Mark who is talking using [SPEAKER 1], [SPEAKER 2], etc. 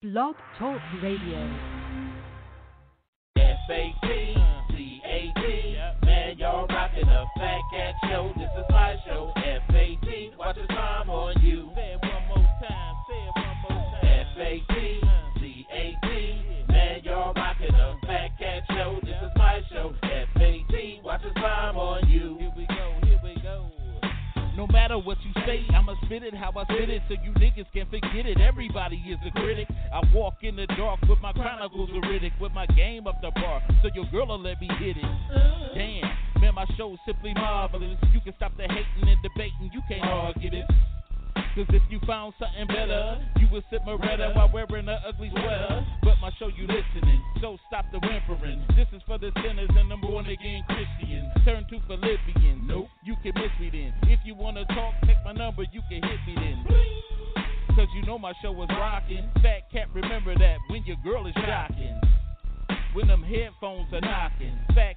[SPEAKER 1] Blog Talk Radio.
[SPEAKER 2] F-A-T, C-A-T, man, y'all rocking a Fat Cat Show. This is my show,
[SPEAKER 3] what you say, I'ma spit it how I spit it so you niggas can forget it. Everybody is a critic. I walk in the dark with my chronicles a Riddick, with my game up the bar, so your girl will let me hit it. Damn, man, my show's simply marvelous. You can stop the hating and debating, you can't argue it. Cause if you found something better, you would sit Moretta while wearing an ugly sweater. But my show you listening, so stop the whimpering. This is for the sinners and the born again Christians. Turn to Philippians. Nope, can miss me then. If you wanna talk, take my number, you can hit me then. Cause you know my show was rocking. Fat cat, remember that when your girl is shocking. When them headphones are knocking. Fat